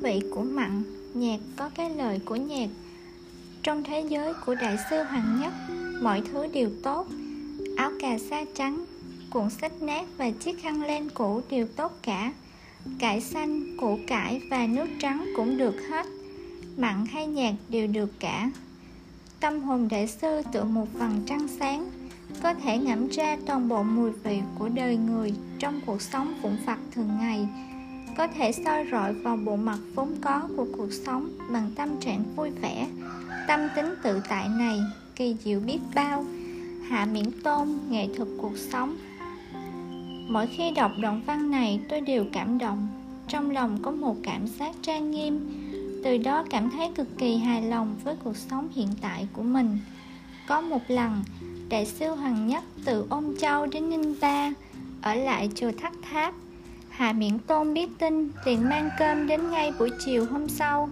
vị của mặn, nhạc có cái lời của nhạc. Trong thế giới của đại sư hoàng nhất, mọi thứ đều tốt. Áo cà sa trắng, cuộn sách nát và chiếc khăn len cũ đều tốt cả. Cải xanh, củ cải và nước trắng cũng được hết. Mặn hay nhạt đều được cả. Tâm hồn đại sư tựa một vầng trăng sáng, có thể ngẫm ra toàn bộ mùi vị của đời người trong cuộc sống vụn vặt thường ngày có thể soi rọi vào bộ mặt vốn có của cuộc sống bằng tâm trạng vui vẻ. Tâm tính tự tại này kỳ diệu biết bao, hạ miễn tôn, nghệ thuật cuộc sống. Mỗi khi đọc đoạn văn này, tôi đều cảm động. Trong lòng có một cảm giác trang nghiêm. Từ đó cảm thấy cực kỳ hài lòng với cuộc sống hiện tại của mình. Có một lần, đại sư hoàng nhất từ ôn châu đến ninh ba, ở lại chùa thắt tháp hạ miễn tôn biết tin, liền mang cơm đến ngay buổi chiều hôm sau.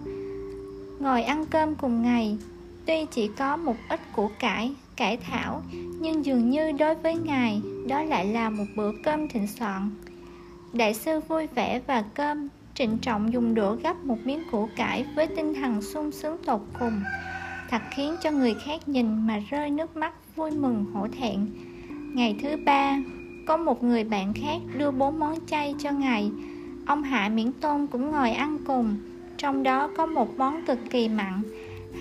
Ngồi ăn cơm cùng ngày, tuy chỉ có một ít củ cải cải thảo, nhưng dường như đối với ngài, đó lại là một bữa cơm thịnh soạn. Đại sư vui vẻ và cơm, trịnh trọng dùng đũa gắp một miếng củ cải với tinh thần sung sướng tột cùng. Thật khiến cho người khác nhìn mà rơi nước mắt, vui mừng, hổ thẹn. Ngày thứ ba có một người bạn khác đưa bốn món chay cho ngài. Ông hạ miễn tôn cũng ngồi ăn cùng, trong đó có một món cực kỳ mặn.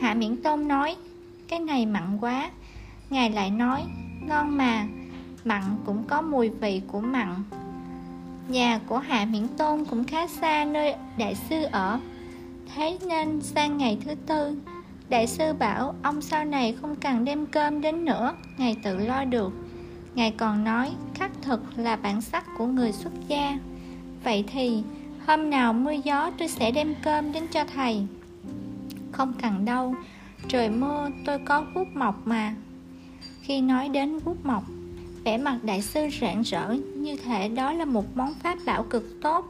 Hạ miễn tôn nói, cái này mặn quá. Ngài lại nói, ngon mà, mặn cũng có mùi vị của mặn. Nhà của hạ miễn tôn cũng khá xa nơi đại sư ở. Thế nên sang ngày thứ tư, đại sư bảo ông sau này không cần đem cơm đến nữa, ngài tự lo được ngài còn nói, khắc thực là bản sắc của người xuất gia. Vậy thì, hôm nào mưa gió, tôi sẽ đem cơm đến cho thầy. Không cần đâu, trời mưa, tôi có bút mọc mà. Khi nói đến bút mọc, vẻ mặt đại sư rạng rỡ, như thể đó là một món pháp bảo cực tốt.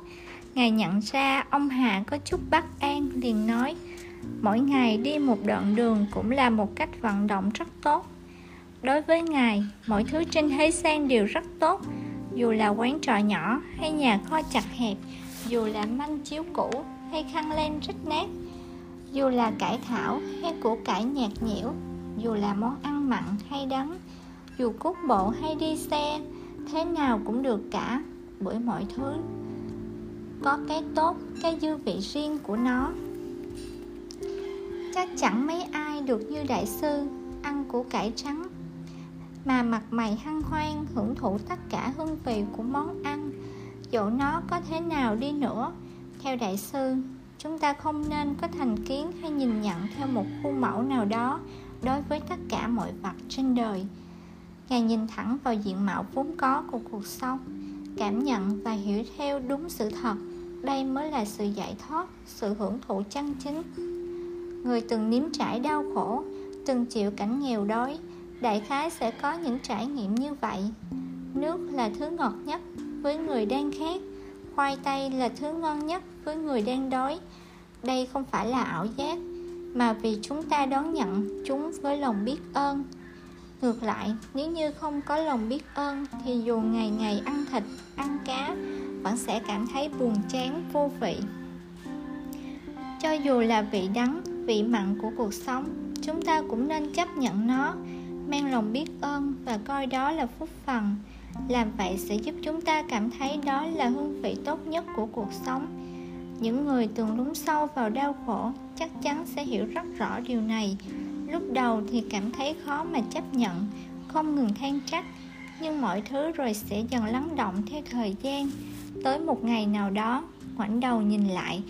Ngài nhận ra ông hà có chút bất an, liền nói, mỗi ngày đi một đoạn đường cũng là một cách vận động rất tốt đối với ngài, mọi thứ trên thế gian đều rất tốt, dù là quán trọ nhỏ hay nhà kho chặt hẹp, dù là manh chiếu cũ hay khăn len rách nát, dù là cải thảo hay củ cải nhạt nhẽo, dù là món ăn mặn hay đắng, dù cút bộ hay đi xe, thế nào cũng được cả, bởi mọi thứ có cái tốt, cái dư vị riêng của nó. Chắc chẳng mấy ai được như đại sư ăn củ cải trắng mà mặt mày hăng hoang, hưởng thụ tất cả hương vị của món ăn. Dẫu nó có thế nào đi nữa? Theo đại sư, chúng ta không nên có thành kiến hay nhìn nhận theo một khuôn mẫu nào đó đối với tất cả mọi vật trên đời. Ngài nhìn thẳng vào diện mạo vốn có của cuộc sống, cảm nhận và hiểu theo đúng sự thật. Đây mới là sự giải thoát, sự hưởng thụ chân chính. Người từng nếm trải đau khổ, từng chịu cảnh nghèo đói đại khái sẽ có những trải nghiệm như vậy. Nước là thứ ngọt nhất với người đang khát. Khoai tây là thứ ngon nhất với người đang đói. Đây không phải là ảo giác, mà vì chúng ta đón nhận chúng với lòng biết ơn. Ngược lại, nếu như không có lòng biết ơn, thì dù ngày ngày ăn thịt, ăn cá, vẫn sẽ cảm thấy buồn chán, vô vị. Cho dù là vị đắng, vị mặn của cuộc sống, chúng ta cũng nên chấp nhận nó mang lòng biết ơn và coi đó là phúc phần làm vậy sẽ giúp chúng ta cảm thấy đó là hương vị tốt nhất của cuộc sống. Những người từng lún sâu vào đau khổ chắc chắn sẽ hiểu rất rõ điều này. Lúc đầu thì cảm thấy khó mà chấp nhận, không ngừng than trách, nhưng mọi thứ rồi sẽ dần lắng động theo thời gian. Tới một ngày nào đó, ngoảnh đầu nhìn lại,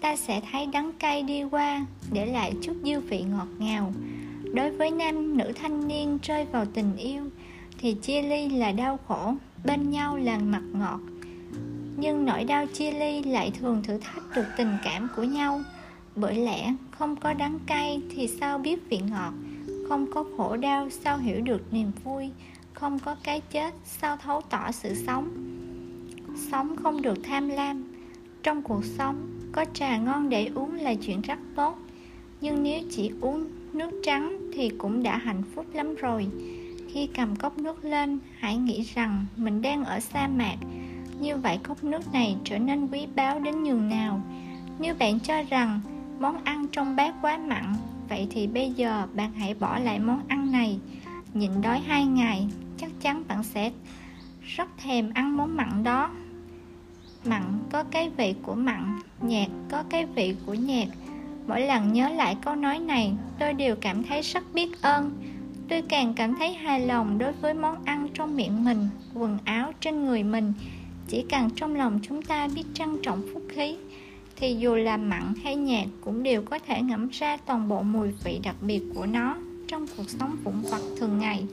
ta sẽ thấy đắng cay đi qua, để lại chút dư vị ngọt ngào đối với nam nữ thanh niên rơi vào tình yêu, thì chia ly là đau khổ, bên nhau là mặt ngọt. Nhưng nỗi đau chia ly lại thường thử thách được tình cảm của nhau. Bởi lẽ, không có đắng cay thì sao biết vị ngọt? Không có khổ đau sao hiểu được niềm vui? Không có cái chết sao thấu tỏ sự sống? Sống không được tham lam. Trong cuộc sống, có trà ngon để uống là chuyện rất tốt. Nhưng nếu chỉ uống nước trắng thì cũng đã hạnh phúc lắm rồi. Khi cầm cốc nước lên, hãy nghĩ rằng mình đang ở sa mạc. Như vậy cốc nước này trở nên quý báu đến nhường nào? Nếu bạn cho rằng món ăn trong bát quá mặn, vậy thì bây giờ bạn hãy bỏ lại món ăn này. Nhịn đói hai ngày, chắc chắn bạn sẽ rất thèm ăn món mặn đó. Mặn có cái vị của mặn, nhạt có cái vị của nhạt mỗi lần nhớ lại câu nói này, tôi đều cảm thấy rất biết ơn. Tôi càng cảm thấy hài lòng đối với món ăn trong miệng mình, quần áo trên người mình. Chỉ cần trong lòng chúng ta biết trân trọng phúc khí, thì dù là mặn hay nhạt cũng đều có thể ngẫm ra toàn bộ mùi vị đặc biệt của nó trong cuộc sống vụn vặt thường ngày.